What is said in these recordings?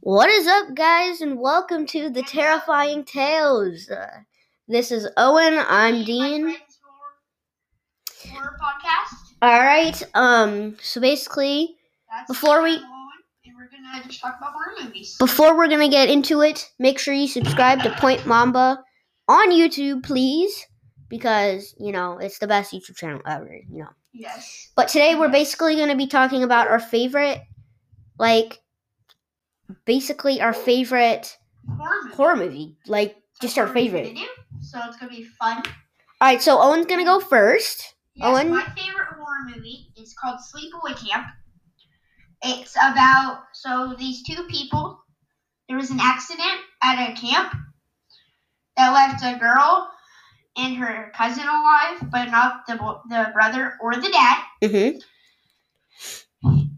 What is up, guys, and welcome to the Terrifying Tales. Uh, this is Owen. I'm Dean. Podcast. All right. Um. So basically, That's Before we- we're gonna just talk about horror movies. before we're gonna get into it, make sure you subscribe to Point Mamba on YouTube, please, because you know it's the best YouTube channel ever. You know. Yes. But today we're basically gonna be talking about our favorite, like, basically our favorite Horror movie. horror movie, like just our favorite. video, So it's gonna be fun. All right. So Owen's gonna go first. Yes, Owen? my favorite horror movie is called Sleepaway Camp. It's about so these two people. There was an accident at a camp that left a girl and her cousin alive, but not the the brother or the dad. Mm-hmm.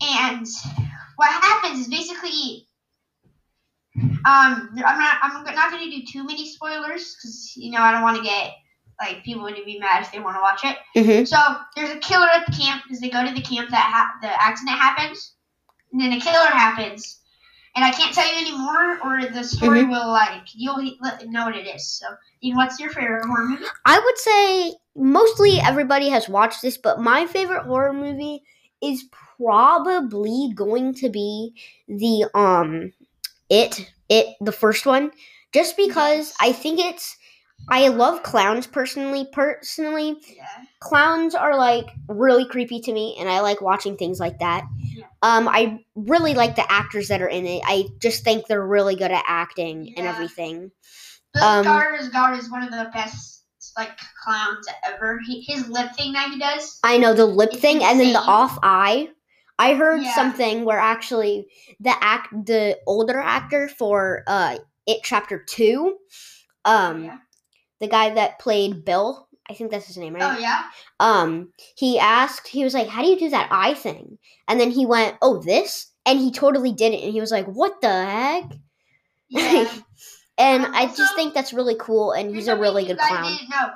And what happens is basically, um, I'm not I'm not going to do too many spoilers because you know I don't want to get like people to be mad if they want to watch it. Mm-hmm. So there's a killer at the camp because they go to the camp that ha- the accident happens, and then a killer happens. And I can't tell you anymore, or the story Mhm. will like you'll let- know what it is. So, Dean, what's your favorite horror movie? I would say mostly everybody has watched this, but my favorite horror movie is probably going to be the um it it the first one just because. I think it's I love clowns personally personally Yeah. clowns are like really creepy to me and I like watching things like that. Yeah. Um I really like the actors that are in it. I just think they're really good at acting and Yeah. everything. Bill Um, Skarsgård is one of the best like clowns ever. He, his lip thing that he does. I know the lip thing and then the off eye. I heard Yeah. something where actually the act the older actor for uh It Chapter 2 um yeah. the guy that played Bill, I think that's his name, right? Oh yeah. Um he asked he was like, "How do you do that eye thing?" And then he went, "Oh, this?" And he totally did it and he was like, "What the heck?" Yeah. And Um, I just think that's really cool and he's a really good clown. Didn't know,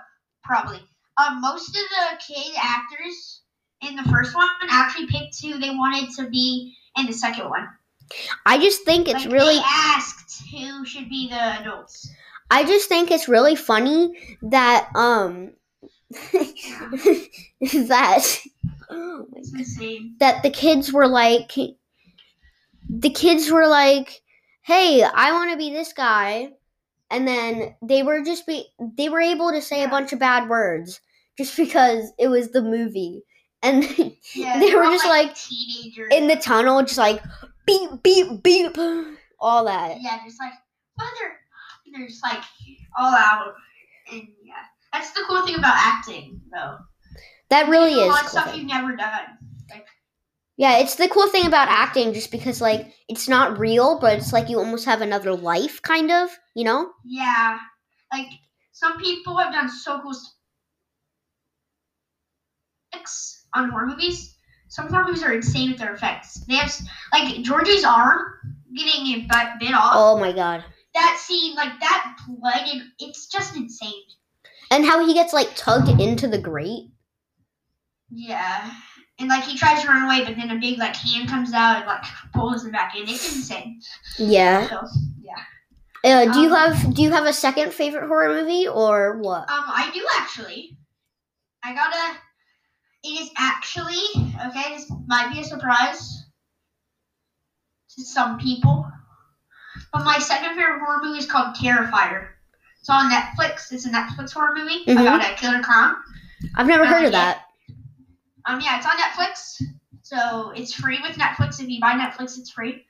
probably. Um, most of the kid actors in the first one actually picked who they wanted to be in the second one. I just think it's like, really they asked who should be the adults. I just think it's really funny that um that my It's insane. that the kids were like the kids were like hey i want to be this guy and then they were just be they were able to say a bunch of bad words just because it was the movie and Yeah, They were just, like, teenagers. in the tunnel just like beep beep beep all that yeah, just like mother. They're just like all out, and yeah, that's the cool thing about acting, though. that really You a is lot a of cool stuff thing. you've never done. Like yeah it's the cool thing about acting just because like it's not real but it's like you almost have another life kind of you know Yeah, like some people have done so cool on horror movies. Some horror movies are insane with their effects. They have like Georgie's arm getting it bit, bit off. oh my god That scene, like that blood, and it's just insane. and how he gets like tugged into the grate Yeah, and like he tries to run away, but then a big like hand comes out and like pulls him back in. It's insane. yeah So yeah. Uh, do you Um, have do you have a second favorite horror movie or what? Um, I do actually. I gotta. It is actually okay. This might be a surprise to some people, but my second favorite horror movie is called Terrifier. It's on Netflix. It's a Netflix horror movie Mhm. about a killer clown. I've never I heard of like that. Um, yeah, it's on Netflix, so it's free with Netflix. If you buy Netflix, it's free.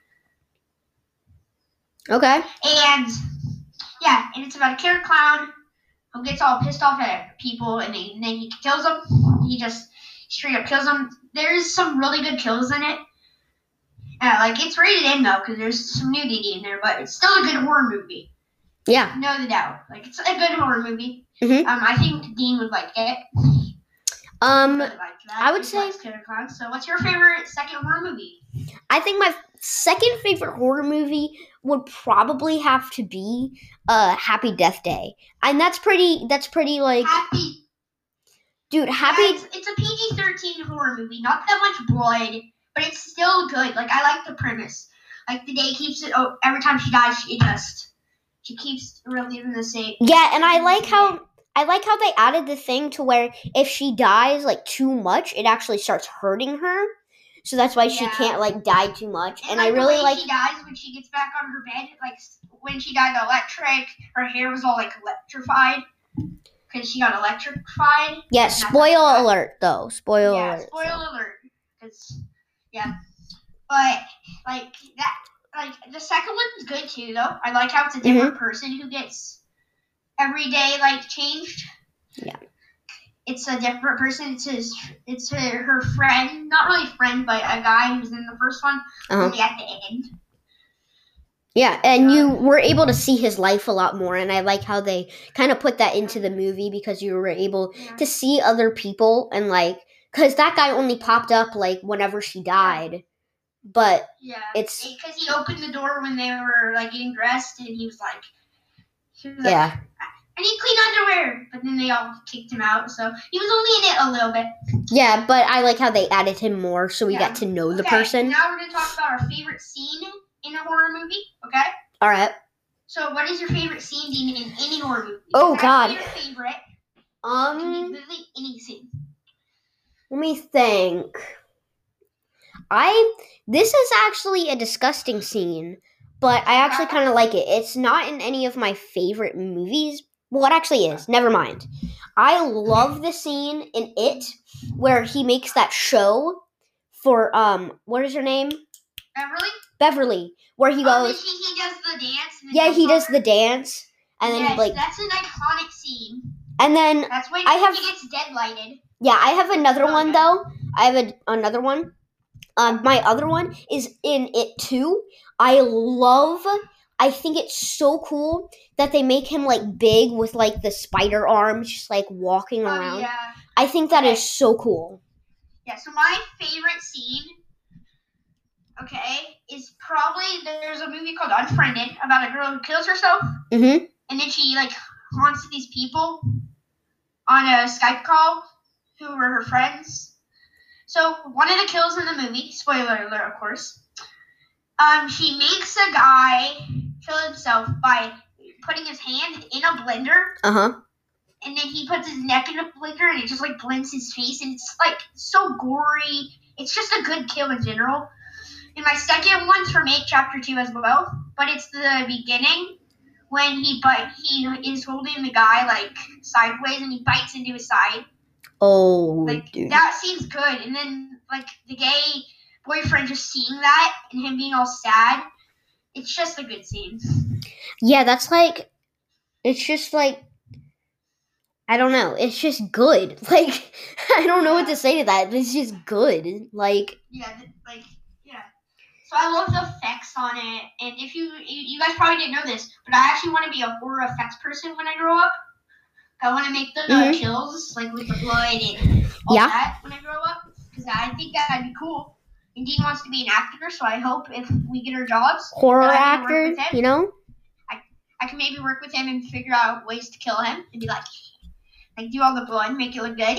Okay. And yeah, and it's about a killer clown who gets all pissed off at people, and then, and then he kills them. He just straight up kills them. There's some really good kills in it. Yeah, like it's rated M though, because there's some nudity in there, but it's still a good horror movie. Yeah. No doubt. Like it's a good horror movie. Mhm. Um, I think Dean would like it. Um, Really like. I would He say-. So, what's your favorite second horror movie? I think my second favorite horror movie would probably have to be uh Happy Death Day. And that's pretty that's pretty like Happy dude, Yeah, Happy it's, it's a PG thirteen horror movie. Not that much blood, but it's still good. Like I like the premise. like the day keeps it. Oh, every time she dies, she just she keeps reliving the same. Yeah, and I like how I like how they added the thing to where if she dies like too much, it actually starts hurting her. So that's why she Yeah. can't like die too much. And, I like, the really like she dies when she gets back on her bed. Like when she died electric, her hair was all like electrified because she got electrified. yeah. Spoil alert though. Spoil yeah, alert. spoiler alert. Cause yeah, but like that, like the second one's good too though. I like how it's a different Mm-hmm. person who gets every day like changed. Yeah. It's a different person. It's his. It's her, her friend, not really friend, but a guy who's in the first one. Uh-huh. Only at the end. Yeah, and you um, were able to see his life a lot more, and I like how they kind of put that into the movie because you were able to see other people and like, because that guy only popped up like whenever she died, but Yeah. It's- because he opened the door when they were like getting dressed, and he was like, he was like, yeah, I need clean underwear. But then they all kicked him out, so he was only in it a little bit. yeah, but I like how they added him more so we Yeah. got to know the Okay, person. Now we're gonna talk about our favorite scene in a horror movie. Okay. All right, So, what is your favorite scene in, in any horror movie? Oh, It doesn't have to God. Your favorite? It can be um, literally any scene. let me think. I this is actually a disgusting scene, but I actually kind of like it. It's not in any of my favorite movies. Well, it actually is. Never mind. I love the scene in It where he makes that show for um what is her name? Beverly. Beverly, where he Oh, goes. he, he does the dance. Yeah, he does the dance, and then yes, like, that's an iconic scene. and then That's when I have- he gets deadlighted. Yeah, I have another Oh, one though. I have a, another one. Um, my other one is in it too. I love. I think it's so cool that they make him like big with like the spider arms, just like walking around. Oh around. yeah. I think that is Okay. so cool. Yeah, so my favorite scene, okay, is probably there's a movie called Unfriended about a girl who kills herself, Mm-hmm. and then she like haunts these people on a Skype call who were her friends. So one of the kills in the movie, spoiler alert, of course, um, she makes a guy kill himself by putting his hand in a blender Uh huh. and then he puts his neck in a blender and it just like blends his face and it's like so gory. It's just a good kill in general. And my second one's from It Chapter Two as well, but it's the beginning when he bite he is holding the guy like sideways and he bites into his side. Oh, Like dude. that seems good. And then like the gay boyfriend just seeing that and him being all sad. It's just a good scene. yeah, that's like. It's just like. I don't know. It's just good. Like I don't know what to say to that. It's just good. Like Yeah, like. So I love the effects on it, and if you you, guys probably didn't know this, but I actually want to be a horror effects person when I grow up. I want to make the uh, Mhm. kills like with the blood and all Yeah. that when I grow up, because I think that'd be cool. And Dean wants to be an actor, so I hope if we get our jobs, horror actor, him. you know. I I can maybe work with him and figure out ways to kill him and be like, like do all the blood, make it look good.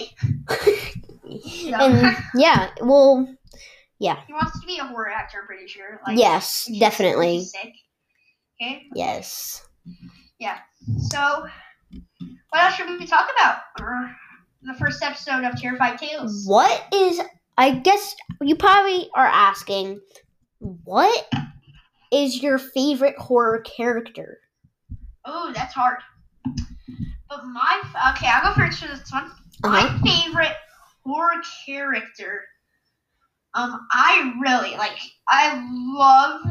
and yeah, well, He wants to be a horror actor, I'm pretty sure. Like, yes, definitely, Sick. Okay. yes. Yeah. So, what else should we talk about? Or the first episode of Terrified Tales. What is? I guess you probably are asking, what is your favorite horror character? Oh, that's hard. But my okay, I'll go first for this one. Uh-huh. My favorite horror character. Um, I really like. I love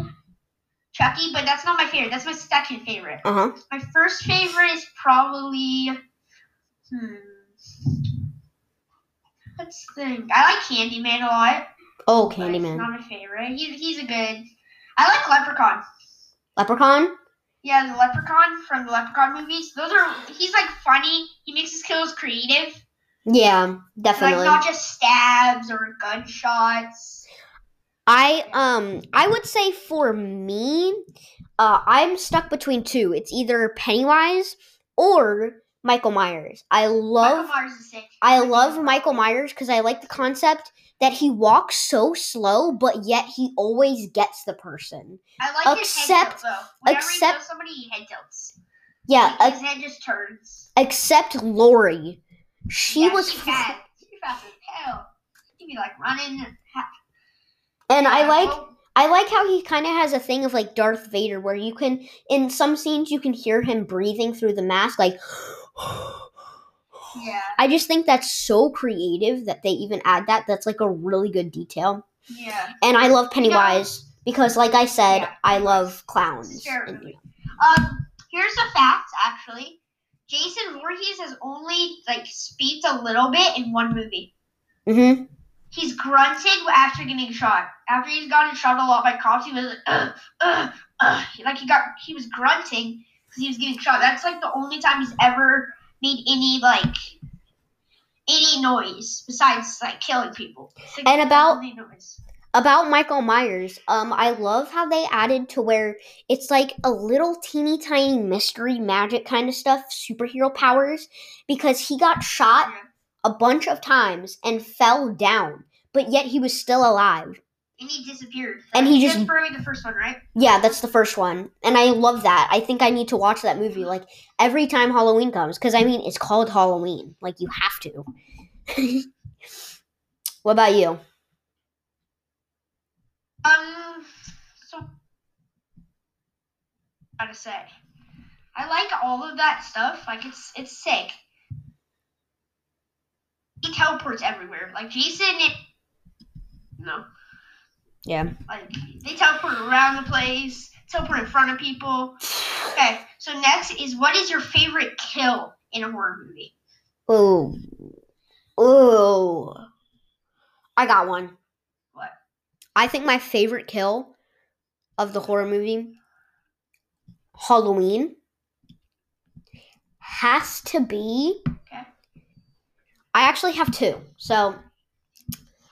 Chucky, but that's not my favorite. That's my second favorite. Uh huh. My first favorite is probably. Hmm. Let's think. I like Candyman a lot. Oh, Candyman, not my favorite. He's, he's a good. I like Leprechaun. Leprechaun. Yeah, the Leprechaun from the Leprechaun movies. Those are. He's like funny. He makes his kills creative. Yeah, definitely. Like not just stabs or gunshots. I um I would say for me, uh I'm stuck between two. It's either Pennywise or Michael Myers. I Michael love Myers is. I love Michael Myers because I like the concept that he walks so slow, but yet he always gets the person. I like his head Except- tilt though. Whenever except- he somebody, he head tilts. Yeah, Like, ex- his head just turns. except Laurie. She yeah, was She fast. She fast as hell. He'd be like running. Ha- and I like I like how he kind of has a thing of like Darth Vader where you can in some scenes you can hear him breathing through the mask like Yeah. I just think that's so creative that they even add that. That's like a really good detail. Yeah. And I love Pennywise because like I said, Yeah, I love clowns. Scary And- movie. Um, here's a fact actually. Jason Voorhees has only like speaks a little bit in one movie. Mhm. He's grunted after getting shot. After he's gotten shot a lot by cops, he was like, ugh, ugh. like he got he was grunting because he was getting shot. That's like the only time he's ever made any like any noise besides like killing people. Like, And about-. About Michael Myers, um, I love how they added to where it's like a little teeny tiny mystery magic kind of stuff, superhero powers, because he got shot a bunch of times and fell down, but yet he was still alive. And he disappeared. And he just- That's probably the first one, right? Yeah, that's the first one. And I love that. I think I need to watch that movie like every time Halloween comes because I mean, it's called Halloween. Like you have to. what about you? Um, so how to say? I like all of that stuff. Like it's it's sick. He teleports everywhere. Like Jason, it no. Yeah. Like they teleport around the place, teleport in front of people. Okay, so next is what is your favorite kill in a horror movie? Oh. Oh. I got one. I think my favorite kill of the horror movie Halloween has to be Okay. I actually have two. So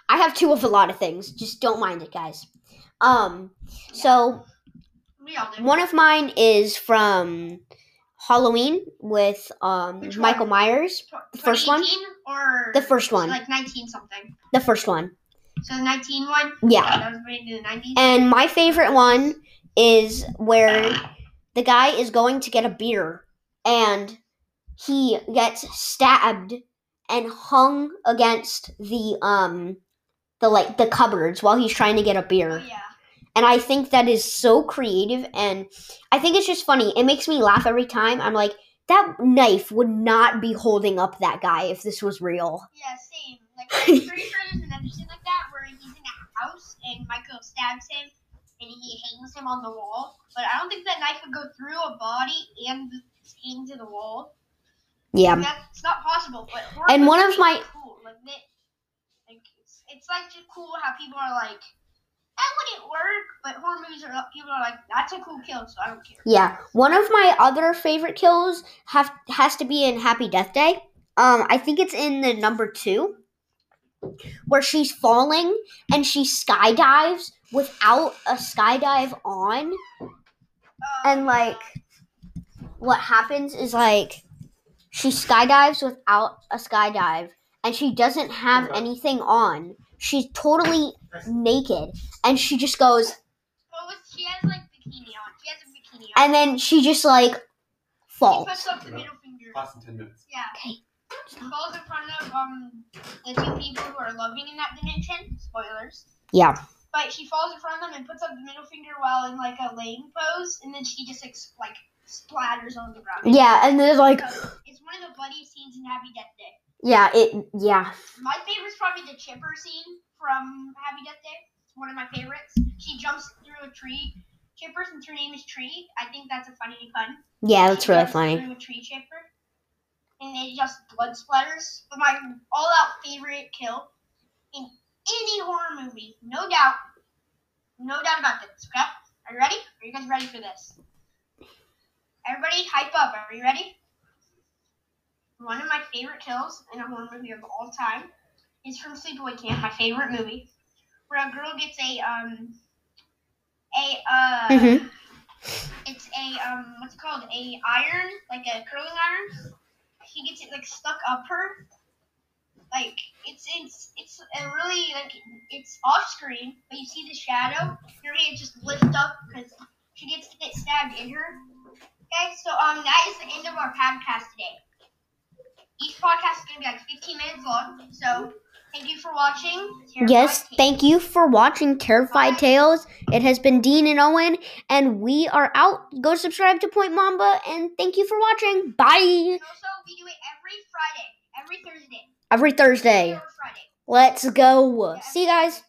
I have two of a lot of things. Just don't mind it, guys. Um so We all do. one of mine is from Halloween with um Michael? Myers. The first one? or The first one. Like 19 something. The first one. So the 19 one. Yeah. That was made in the 90s. And my favorite one is where the guy is going to get a beer and he gets stabbed and hung against the um the like the cupboards while he's trying to get a Oh beer. yeah. And I think that is so creative and I think it's just funny. It makes me laugh every time. I'm like that knife would not be holding up that guy if this was real. Yeah, same. Like I'm pretty sure there's another scene like that where he's in a house and Michael stabs him and he hangs him on the wall. But I don't think that knife would go through a body and hang to the wall. Yeah. That's not possible. But And one of my- cool. Like, like it's, it's like just cool how people are like that wouldn't work, but horror movies are people are like that's a cool kill, so I don't care. Yeah, one of my other favorite kills have has to be in Happy Death Day. Um, I think it's in the number two, where she's falling and she skydives without a skydive on, and like, what happens is like, she skydives without a skydive, and she doesn't have anything on. She's totally naked, and she just goes, well, she has like bikini on. She has a bikini on. and then she just like She falls. puts up the middle finger. Class in 10 minutes. Yeah. Okay. She falls in front of um the two people who are loving in that dimension. Spoilers. Yeah. But she falls in front of them and puts up the middle finger while in like a laying pose, and then she just ex- like splatters on the ground. Yeah, and there's like, So, it's one of the bloodiest scenes in Happy Death Day. yeah, it, yeah, My favorite's probably the chipper scene from Happy Death Day. It's one of my favorites. She jumps through a tree. Chipper, since her name is Tree, I think that's a funny pun. yeah, that's She really jumps funny. Through a tree chipper, and it just blood splatters. But my all-out favorite kill in any horror movie, no doubt, no doubt about this. Okay, are you ready? Are you guys ready for this? Everybody, hype up. Are you ready? One of my favorite kills in a horror movie of all time is from Sleepaway Camp, my favorite movie, where a girl gets a um a uh Mhm. it's a um what's it called a iron like a curling iron he gets it like stuck up her. Like it's it's it's a really like it's off screen, but you see the shadow. Your hand just lifts up because she gets to get stabbed in her. Okay, so um that is the end of our podcast today. Each podcast is gonna be like 15 minutes long. So thank you for watching. Yes, Tales. thank you for watching Terrified Tales. It has been Dean and Owen, and we are out. Go subscribe to Point Mamba, and thank you for watching. Bye. And also we do it every Friday, every Thursday, Every Thursday. every Friday. Let's go. See you guys.